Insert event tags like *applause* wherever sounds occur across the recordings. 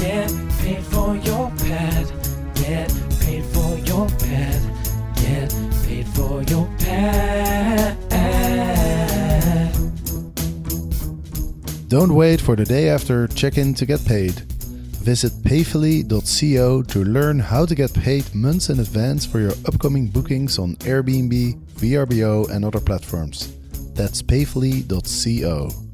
Get paid for your pad. Get paid for your pad. Get paid for your pad. Don't wait for the day after check in to get paid. Visit payfully.co to learn how to get paid months in advance for your upcoming bookings on Airbnb, VRBO, and other platforms. That's payfully.co.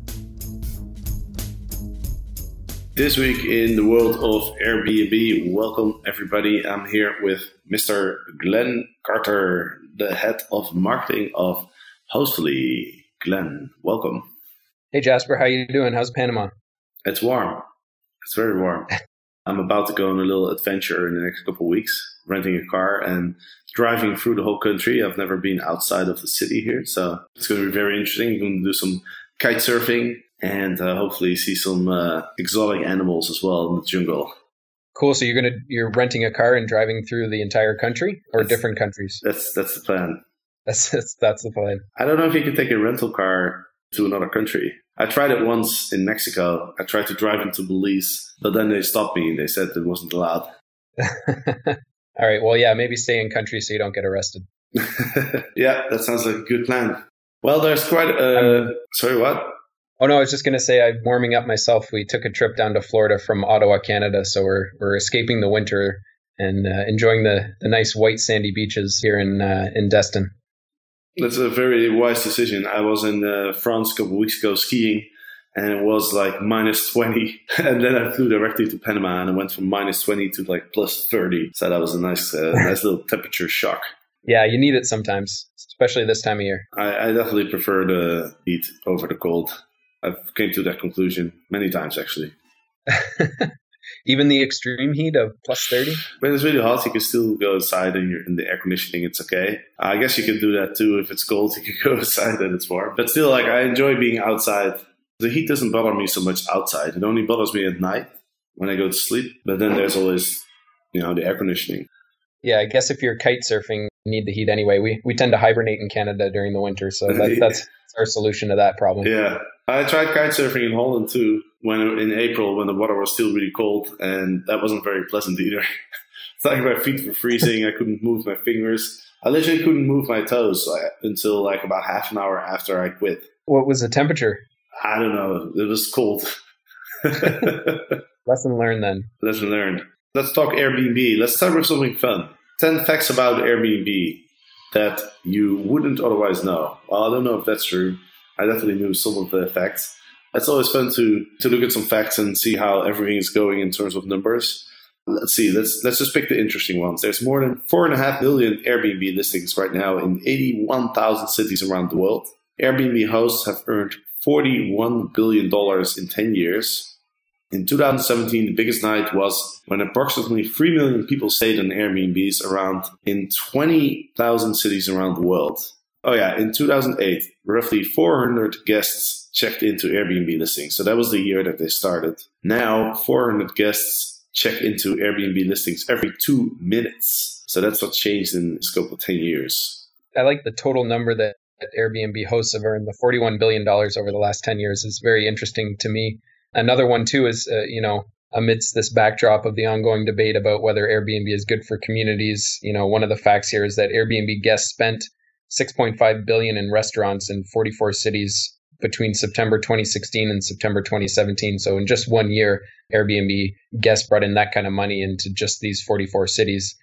This week in the world of Airbnb, welcome everybody. I'm here with Mr. Glenn Carter, the head of marketing of Hostly. Glenn, welcome. Hey Jasper, how you doing? How's Panama? It's warm. It's very warm. *laughs* I'm about to go on a little adventure in the next couple of weeks, renting a car and driving through the whole country. I've never been outside of the city here, so it's going to be very interesting. I'm going to do some kite surfing and uh, hopefully see some uh, exotic animals as well in the jungle. Cool. So you're gonna you're renting a car and driving through the entire country or That's- different countries? That's that's the plan. That's *laughs* that's, that's the plan. I don't know if you can take a rental car to another country. I tried it once in Mexico. I tried to drive into Belize, but then they stopped me and they said it wasn't allowed. *laughs* *laughs* All right. Well, yeah, maybe stay in country so you don't get arrested. yeah, that sounds like a good plan. Well, there's quite a. sorry, what? Oh no, I was just gonna say I'm warming up myself. We took a trip down to Florida from Ottawa, Canada, so we're we're escaping the winter and uh, enjoying the, the nice white sandy beaches here in uh, in Destin. That's a very wise decision. I was in uh, France a couple of weeks ago skiing, and it was like minus 20. *laughs* And then I flew directly to Panama, and I went from minus 20 to like plus 30. So that was a nice, uh, *laughs* nice little temperature shock. Yeah, you need it sometimes, especially this time of year. I, I definitely prefer the heat over the cold. I've came to that conclusion many times actually. *laughs* Even the extreme heat of plus thirty. When it's really hot, you can still go outside and you're in the air conditioning. It's okay. I guess you can do that too. If it's cold, *laughs* you can go outside and it's warm. But still, like I enjoy being outside. The heat doesn't bother me so much outside. It only bothers me at night when I go to sleep. But then there's always, you know, the air conditioning. Yeah, I guess if you're kite surfing, need the heat anyway. We we tend to hibernate in Canada during the winter, so that, *laughs* that's our solution to that problem. Yeah, I tried kite surfing in Holland too. When in April, when the water was still really cold, and that wasn't very pleasant either. *laughs* it's like my feet were freezing. I couldn't move my fingers. I literally couldn't move my toes uh, until like about half an hour after I quit. What was the temperature? I don't know. It was cold. *laughs* Lesson learned then. Lesson learned. Let's talk Airbnb. Let's start with something fun. 10 facts about Airbnb that you wouldn't otherwise know. Well, I don't know if that's true. I definitely knew some of the facts. It's always fun to, to look at some facts and see how everything is going in terms of numbers. Let's see. Let's let's just pick the interesting ones. There's more than four and a half million Airbnb listings right now in 81,000 cities around the world. Airbnb hosts have earned 41 billion dollars in 10 years. In 2017, the biggest night was when approximately 3 million people stayed on Airbnbs around in 20,000 cities around the world. Oh yeah, in 2008, roughly 400 guests checked into Airbnb listings. So that was the year that they started. Now, 400 guests check into Airbnb listings every two minutes. So that's what changed in the scope of 10 years. I like the total number that Airbnb hosts have earned. The $41 billion over the last 10 years is very interesting to me. Another one, too, is, uh, you know, amidst this backdrop of the ongoing debate about whether Airbnb is good for communities, you know, one of the facts here is that Airbnb guests spent 6.5 billion in restaurants in 44 cities between September 2016 and September 2017. So in just one year, Airbnb guests brought in that kind of money into just these 44 cities.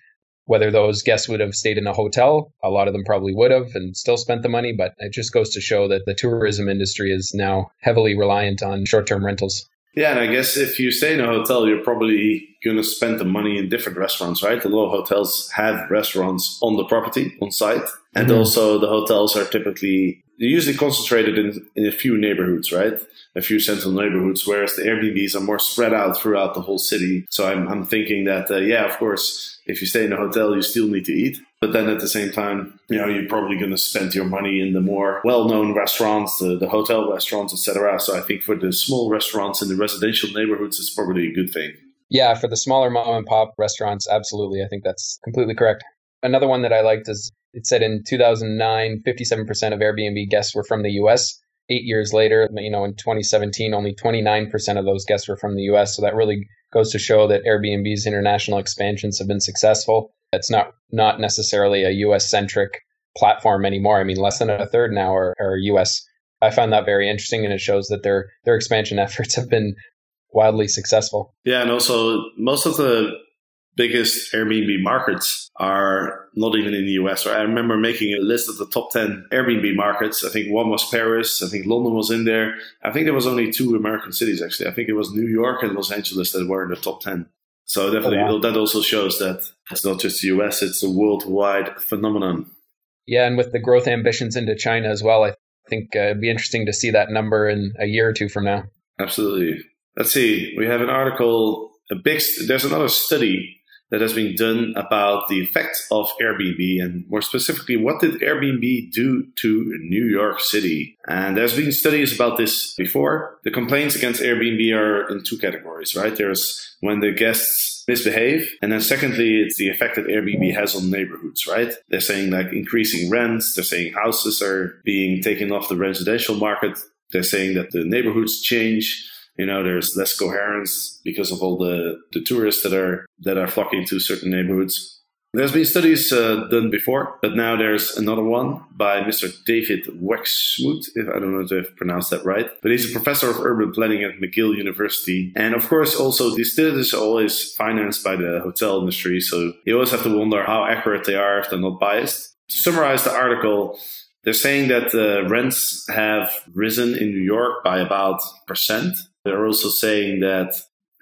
Whether those guests would have stayed in a hotel, a lot of them probably would have and still spent the money, but it just goes to show that the tourism industry is now heavily reliant on short term rentals. Yeah, and I guess if you stay in a hotel, you're probably going to spend the money in different restaurants, right? A lot of hotels have restaurants on the property, on site. And Mhm. also, the hotels are typically they're usually concentrated in, in a few neighborhoods, right? A few central neighborhoods, whereas the Airbnbs are more spread out throughout the whole city. So I'm, I'm thinking that, uh, yeah, of course, if you stay in a hotel, you still need to eat. But then at the same time, you know, you're probably going to spend your money in the more well-known restaurants, the, the hotel restaurants, etc. So I think for the small restaurants in the residential neighborhoods, it's probably a good thing. Yeah, for the smaller mom and pop restaurants, absolutely. I think that's completely correct. Another one that I liked is it said in 2009, 57% of Airbnb guests were from the US. Eight years later, you know, in 2017, only 29% of those guests were from the US. So that really goes to show that Airbnb's international expansions have been successful. It's not not necessarily a US centric platform anymore. I mean, less than a third now are, are US. I find that very interesting, and it shows that their their expansion *laughs* efforts have been wildly successful. Yeah, and also most of the biggest Airbnb markets are not even in the US. I remember making a list of the top 10 Airbnb markets. I think one was Paris. I think London was in there. I think there was only two American cities, actually. I think it was New York and Los Angeles that were in the top 10. So definitely oh, wow. that also shows that it's not just the US, it's a worldwide phenomenon. Yeah, and with the growth ambitions into China as well, I think uh, it'd be interesting to see that number in a year or two from now. Absolutely. Let's see. We have an article, a big, there's another study that has been done about the effects of Airbnb and more specifically, what did Airbnb do to New York City? And there's been studies about this before. The complaints against Airbnb are in two categories, right? There's when the guests misbehave. And then secondly, it's the effect that Airbnb has on neighborhoods, right? They're saying like increasing rents. They're saying houses are being taken off the residential market. They're saying that the neighborhoods change you know there's less coherence because of all the, the tourists that are that are flocking to certain neighborhoods there's been studies uh, done before, but now there's another one by Mr. David Wachsmuth, if I don't know if I've pronounced that right. But he's a professor of urban planning at McGill University. And of course, also these studies are always financed by the hotel industry. So you always have to wonder how accurate they are if they're not biased. To summarize the article, they're saying that uh, rents have risen in New York by about percent they're also saying that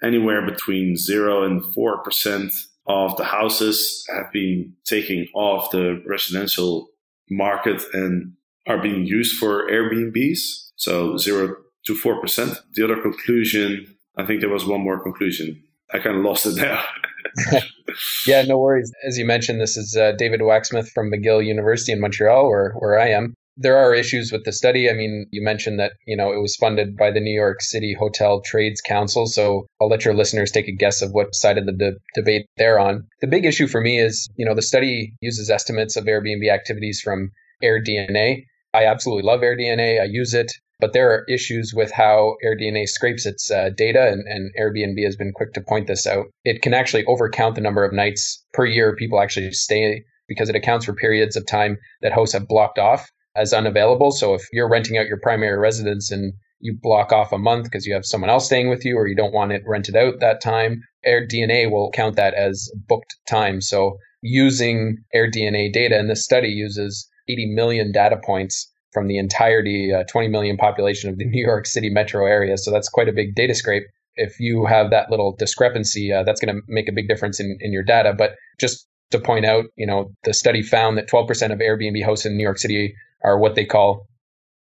anywhere between 0 and 4% of the houses have been taken off the residential market and are being used for Airbnbs. So 0 to 4%. The other conclusion, I think there was one more conclusion. I kind of lost it now. *laughs* *laughs* yeah, no worries. As you mentioned, this is uh, David Wachsmuth from McGill University in Montreal, where, where I am there are issues with the study. I mean, you mentioned that, you know, it was funded by the New York City Hotel Trades Council. So I'll let your listeners take a guess of what side of the de- debate they're on. The big issue for me is, you know, the study uses estimates of Airbnb activities from AirDNA. I absolutely love AirDNA. I use it. But there are issues with how AirDNA scrapes its uh, data, and, and Airbnb has been quick to point this out. It can actually overcount the number of nights per year people actually stay because it accounts for periods of time that hosts have blocked off as unavailable. So if you're renting out your primary residence and you block off a month because you have someone else staying with you or you don't want it rented out that time, AirDNA will count that as booked time. So using AirDNA data, and this study uses 80 million data points from the entirety, uh, 20 million population of the *laughs* New York City metro area. So that's quite a big data scrape. If you have that little discrepancy, uh, that's going to make a big difference in, in your data. But just to point out, you know, the study found that 12% of Airbnb hosts in New York City are what they call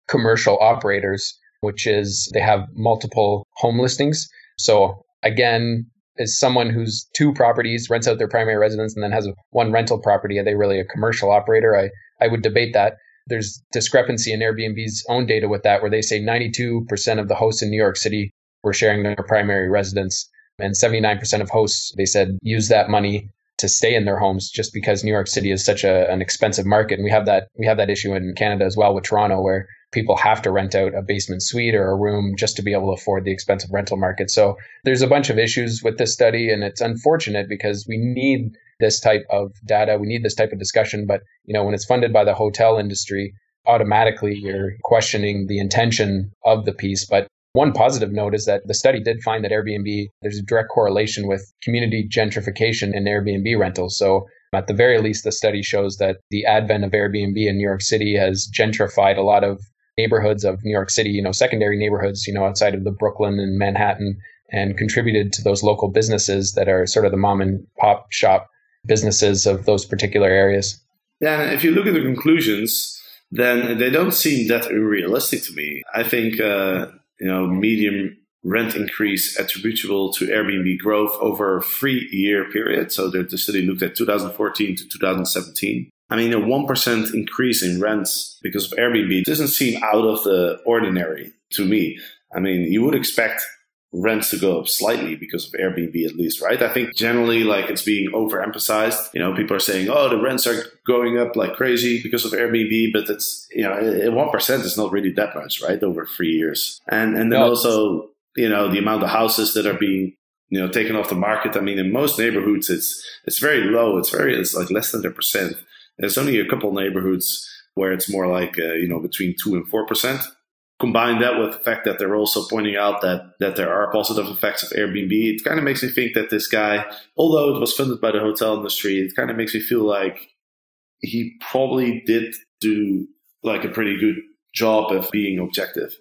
commercial operators, which is they have multiple home listings. So again, is someone who's two properties, rents out their primary residence, and then has one rental property. Are they really a commercial operator? I, I would debate that. There's discrepancy in Airbnb's own data with that, where they say 92% of the hosts in New York City were sharing their primary residence, and 79% of hosts, they said, use that money to stay in their homes just because New York City is such a, an expensive market. And we have that we have that issue in Canada as well with Toronto where people have to rent out a basement suite or a room just to be able to afford the expensive rental market. So there's a bunch of issues with this study and it's unfortunate because we need this type of data, we need this type of discussion, but you know when it's funded by the hotel industry, automatically you're questioning the intention of the piece, but one positive note is that the study did find that Airbnb, there's a direct correlation with community gentrification in Airbnb rentals. So at the very least, the study shows that the advent of Airbnb in New York City has gentrified a lot of neighborhoods of New York City, you know, secondary neighborhoods, you know, outside of the Brooklyn and Manhattan, and contributed to those local businesses that are sort of the mom and pop shop businesses of those particular areas. Yeah, if you look at the conclusions, then they don't seem that unrealistic to me. I think, uh, you know, medium rent increase attributable to Airbnb growth over a three year period. So the, the study looked at 2014 to 2017. I mean, a 1% increase in rents because of Airbnb doesn't seem out of the ordinary to me. I mean, you would expect rents to go up slightly because of Airbnb at least, right? I think generally like it's being overemphasized. You know, people are saying, oh, the rents are going up like crazy because of Airbnb, but it's, you know, one percent is not really that much, right? Over three years. And and then no, also, you know, the amount of houses that are being you know taken off the market. I mean, in most neighborhoods, it's it's very low. It's very it's like less than a percent. There's only a couple neighborhoods where it's more like uh, you know between two and four percent combine that with the fact that they're also pointing out that that there are positive effects of Airbnb, it kind of makes me think that this guy, although it was funded by the hotel industry, it kind of makes me feel like he probably did do like a pretty good job of being objective.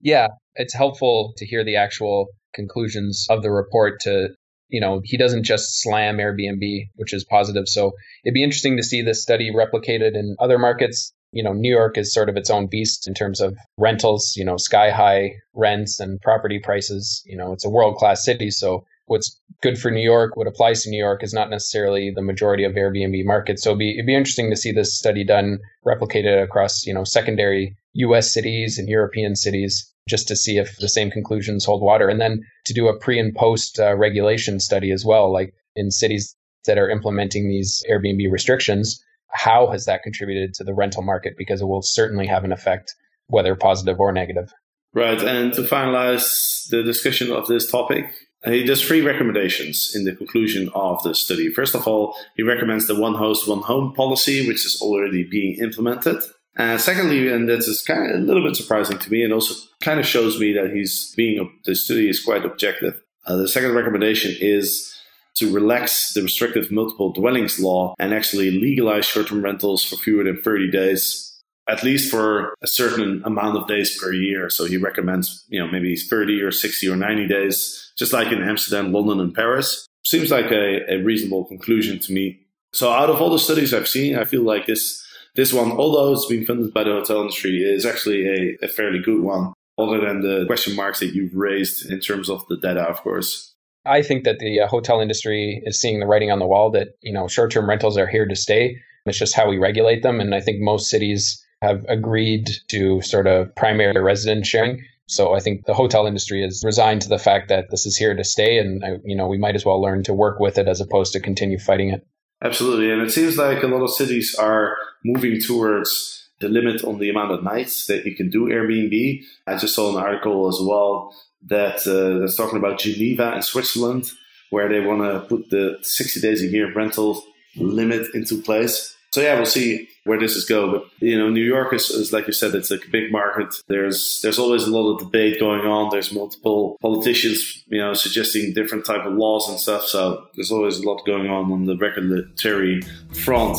Yeah, it's helpful to hear the actual conclusions of the report to you know he doesn't just slam airbnb which is positive so it'd be interesting to see this study replicated in other markets you know, New York is sort of its own beast in terms of rentals, you know, sky high rents and property prices. You know, it's a world class city. So what's good for New York, what applies to New York is not necessarily the majority of Airbnb markets. So it'd be, it'd be interesting to see this study done, replicated across, you know, secondary US cities and European cities just to see if the same conclusions hold water. And then to do a pre and post uh, regulation study as well, like in cities that are implementing these Airbnb restrictions how has that contributed to the rental market? Because it will certainly have an effect, whether positive or negative. Right. And to finalize the discussion of this topic, he does three recommendations in the conclusion of the study. First of all, he recommends the one host, one home policy, which is already being implemented. And secondly, and this is kind of a little bit surprising to me, and also kind of shows me that he's being the study is quite objective. Uh, the second recommendation is to relax the restrictive multiple dwellings law and actually legalize short term rentals for fewer than 30 days, at least for a certain amount of days per year. So he recommends, you know, maybe 30 or 60 or 90 days, just like in Amsterdam, London, and Paris. Seems like a, a reasonable conclusion to me. So out of all the studies I've seen, I feel like this this one, although it's been funded by the hotel industry, is actually a, a fairly good one, other than the question marks that you've raised in terms of the data, of course. I think that the uh, hotel industry is seeing the writing on the wall that, you know, short-term rentals are here to stay. It's just how we regulate them. And I think most cities have agreed to sort of primary residence sharing. So I think the hotel industry is resigned to the fact that this is here to stay, and uh, you know we might as well learn to work with it as opposed to continue fighting it. Absolutely, and it seems like a lot of cities are moving towards the limit on the amount of nights that you can do Airbnb. I just saw an article as well that uh, that's talking about Geneva and Switzerland, where they want to put the 60 days a year rental limit into place. So yeah, we'll see where this is go. But you know, New York is, is like you said, it's a big market. There's there's always a lot of debate going on. There's multiple politicians, you know, suggesting different type of laws and stuff. So there's always a lot going on on the regulatory front.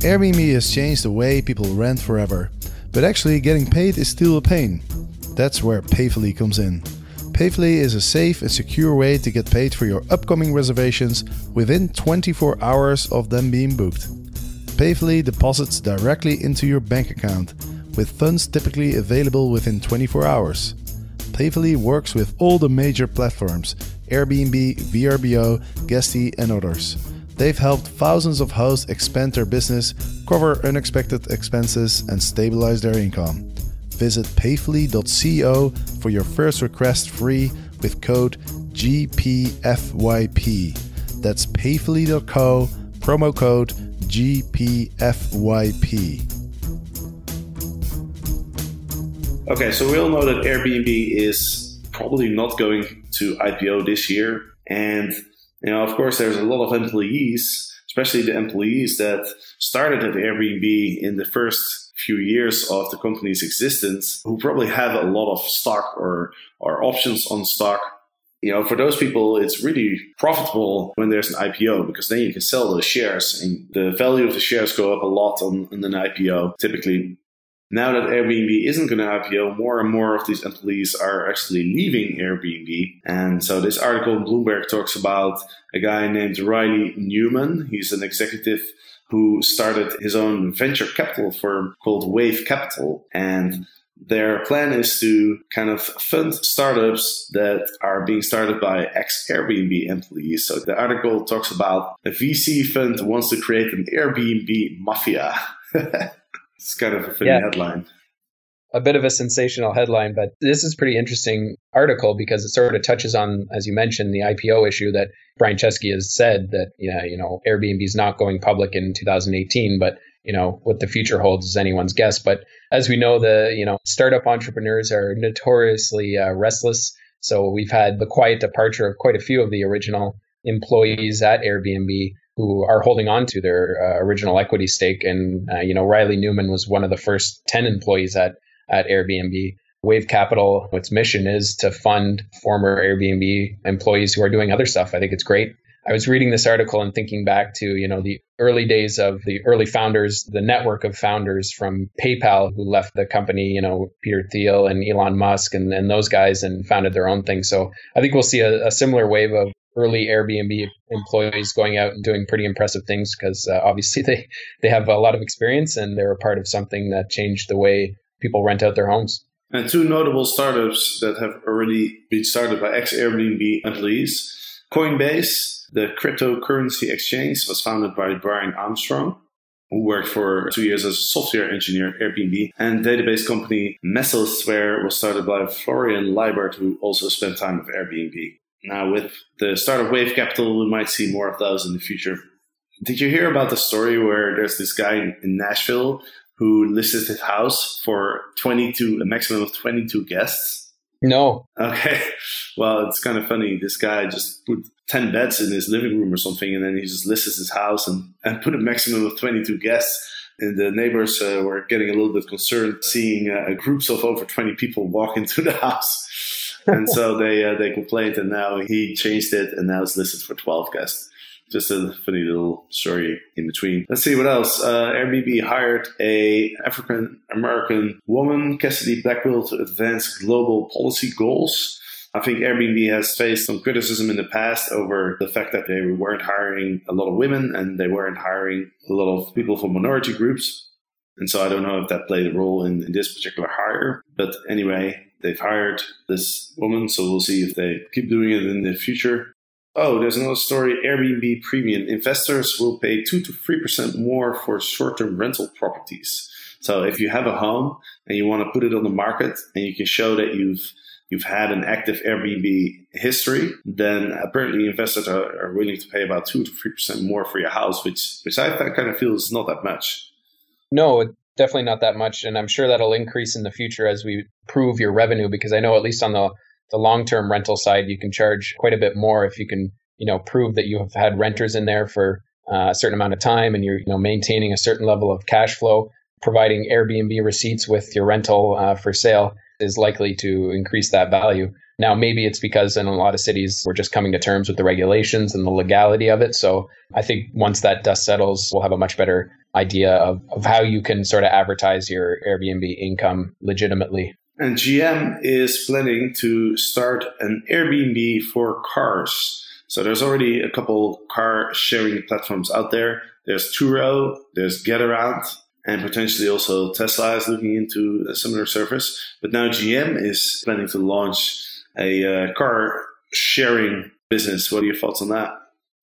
Airbnb has changed the way people rent forever. But actually, getting paid is still a pain. That's where Payfully comes in. Payfully is a safe and secure way to get paid for your upcoming reservations within 24 hours of them being booked. Payfully deposits directly into your bank account, with funds typically available within 24 hours. Payfully works with all the major platforms Airbnb, VRBO, Guesty, and others. They've helped thousands of hosts expand their business, cover unexpected expenses, and stabilize their income. Visit payfully.co for your first request free with code GPFYP. That's payfully.co, promo code GPFYP. Okay, so we all know that Airbnb is probably not going to IPO this year. And you know, of course, there's a lot of employees, especially the employees that started at Airbnb in the first few years of the company's existence, who probably have a lot of stock or, or options on stock. You know, for those people, it's really profitable when there's an IPO because then you can sell those shares and the value of the shares go up a lot on, on an IPO, typically now that Airbnb isn't going to IPO, more and more of these employees are actually leaving Airbnb. And so this article in Bloomberg talks about a guy named Riley Newman. He's an executive who started his own venture capital firm called Wave Capital. And their plan is to kind of fund startups that are being started by ex Airbnb employees. So the article talks about a VC fund wants to create an Airbnb mafia. *laughs* it's kind of a funny yeah. headline a bit of a sensational headline, but this is pretty interesting article because it sort of touches on, as you mentioned, the IPO issue that Brian Chesky has said that yeah, you know Airbnb is not going public in 2018, but you know what the future holds is anyone's guess. But as we know, the you know startup entrepreneurs are notoriously uh, restless. So we've had the quiet departure of quite a few of the original employees at Airbnb who are holding on to their uh, original equity stake. And, uh, you know, Riley Newman was one of the first 10 employees at at Airbnb. Wave Capital, its mission is to fund former Airbnb employees who are doing other stuff. I think it's great. I was reading this article and thinking back to, you know, the early days of the early founders, the network of founders from PayPal who left the company, you know, Peter Thiel and Elon Musk and, and those guys and founded their own thing. So I think we'll see a, a similar wave of early Airbnb employees going out and doing pretty impressive things because uh, obviously *laughs* they, they have a lot of experience and they're a part of something that changed the way people rent out their homes. And two notable startups that have already been started by ex Airbnb employees. Coinbase, the cryptocurrency exchange, was founded by Brian Armstrong, who worked for two years as a software engineer at Airbnb. And database company Mesosphere was started by Florian Liebert, who also spent time with Airbnb. Now, with the start of Wave Capital, we might see more of those in the future. Did you hear about the story where there's this guy in Nashville who listed his house for 22, a maximum of 22 guests. No. Okay. *laughs* Well, it's kind of funny. This guy just put 10 beds in his living room or something, and then he just listed his house and, and put a maximum of 22 guests. And the neighbors uh, were getting a little bit concerned seeing uh, groups of over 20 people walk into the *laughs* house. And so they uh, they complained, and now he changed it, and now it's listed for 12 guests just a funny little story in between. Let's see what else. Uh, Airbnb hired a African American woman, Cassidy Blackwell, to advance global policy goals. I think Airbnb has faced some criticism in the past over the fact that they weren't hiring a lot of women and they weren't hiring a lot of people from minority groups. And so I don't know if that played a role in, in this particular hire. But anyway, they've hired this woman, so we'll see if they keep doing it in the future. Oh, there's another story. Airbnb Premium. Investors will pay 2 to 3% more for short term rental properties. So if you have a home and you want to put it on the market and you can show that you've you've had an active Airbnb history, then apparently investors are, are willing to pay about 2 to 3% more for your house, which, which I kind of feel is not that much. No, definitely not that much. And I'm sure that'll increase in the future as we prove your revenue because I know at least on the the long-term rental side, you can charge quite a bit more if you can, you know, prove that you have had renters in there for uh, a certain amount of time and you're, you know, maintaining a certain level of cash flow. Providing Airbnb receipts with your rental uh, for sale is likely to increase that value. Now, maybe it's because in a lot of cities we're just coming to terms with the regulations and the legality of it. So I think once that dust settles, we'll have a much better idea of, of how you can sort of advertise your Airbnb income legitimately. And GM is planning to start an Airbnb for cars. So there's already a couple car sharing platforms out there. There's Turo, there's GetAround, and potentially also Tesla is looking into a similar service. But now GM is planning to launch a uh, car sharing business. What are your thoughts on that?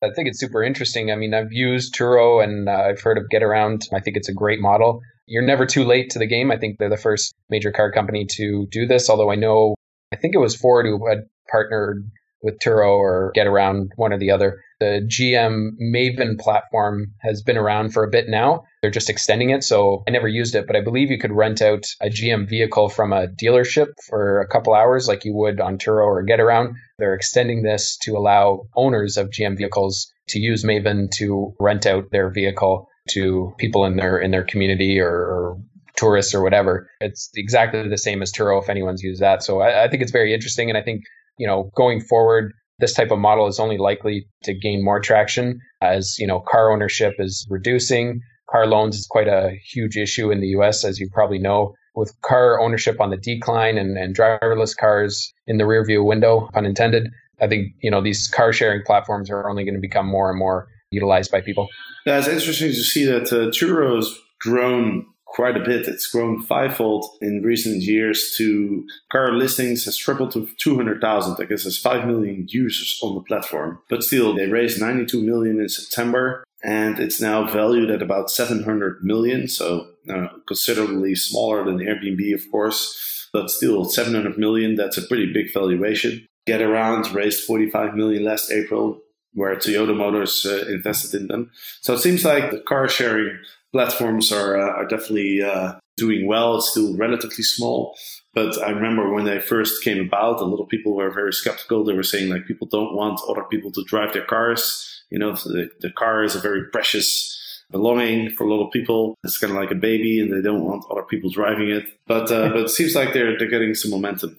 I think it's super interesting. I mean, I've used Turo and uh, I've heard of Get Around. I think it's a great model you're never too late to the game. I think they're the first major car company to do this, although I know, I think it was Ford who had partnered with Turo or get around one or the other. The GM Maven platform has been around for a bit now. They're just extending it. So I never used it, but I believe you could rent out a GM vehicle from a dealership for a couple hours like you would on Turo or Get Around. They're extending this to allow owners of GM vehicles to use Maven to rent out their vehicle to people in their in their community or, or tourists or whatever. It's exactly the same as Turo if anyone's used that. So I, I think it's very interesting, and I think you know going forward, this type of model is only likely to gain more traction as you know car ownership is reducing. Car loans is quite a huge issue in the U.S. as you probably know. With car ownership on the decline and, and driverless cars in the rearview window, unintended, I think you know these car sharing platforms are only going to become more and more utilized by people. Yeah, it's interesting to see that uh, Turo has grown quite a bit. It's grown fivefold in recent years to car listings has tripled to 200,000. I guess there's 5 million users on the platform. But still, they raised 92 million in September and it's now valued at about 700 million. So uh, considerably smaller than Airbnb, of course, but still 700 million. That's a pretty big valuation. Getaround raised 45 million last April, where Toyota Motors uh, invested in them. So it seems like the car sharing platforms are uh, are definitely uh, doing well. It's still relatively small, but I remember when they first came about, a lot of people were very skeptical. They were saying like people don't want other people to drive their cars. You know, the, the car is a very precious belonging for a lot of people. It's kind of like a baby, and they don't want other people driving it. But uh, but it seems like they're they're getting some momentum.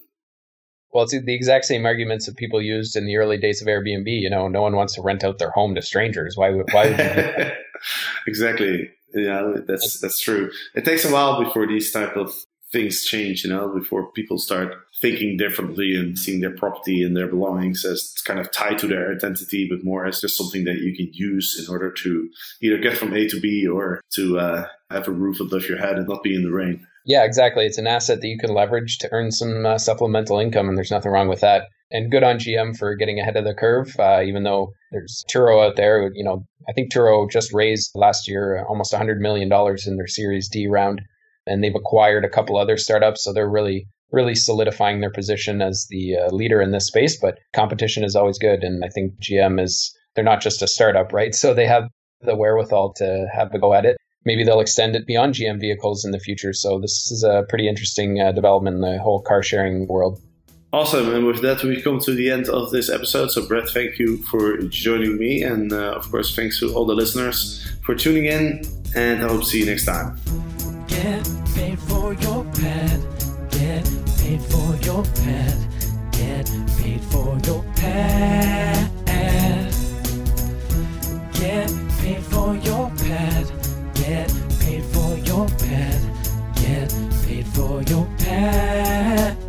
Well, it's the exact same arguments that people used in the early days of Airbnb. You know, no one wants to rent out their home to strangers. Why would why? Would *laughs* exactly. Yeah, that's that's true. It takes a while before these type of things change, you know, before people start thinking differently and seeing their property and their belongings as kind of tied to their identity, but more as just something that you can use in order to either get from A to B or to uh, have a roof above your head and not be in the rain. Yeah, exactly. It's an asset that you can leverage to earn some uh, supplemental income, and there's nothing wrong with that. And good on GM for getting ahead of the curve, uh, even though there's Turo out there. You know, I think Turo just raised last year almost $100 million in their Series D round, and they've acquired a couple other startups. So they're really, really solidifying their position as the uh, leader in this space. But competition is always good. And I think GM is, they're not just a startup, right? So they have the wherewithal to have a go at it maybe they'll extend it beyond GM vehicles in the future. So this is a pretty interesting uh, development in the whole car sharing world. Awesome. And with that, we come to the end of this episode. So, Brett, thank you for joining me. And uh, of course, thanks to all the listeners for tuning in. And I hope to see you next time. Get paid for your pet. Get paid for your pet. Get paid for your pet. Get paid for your pet. Get paid for your pet.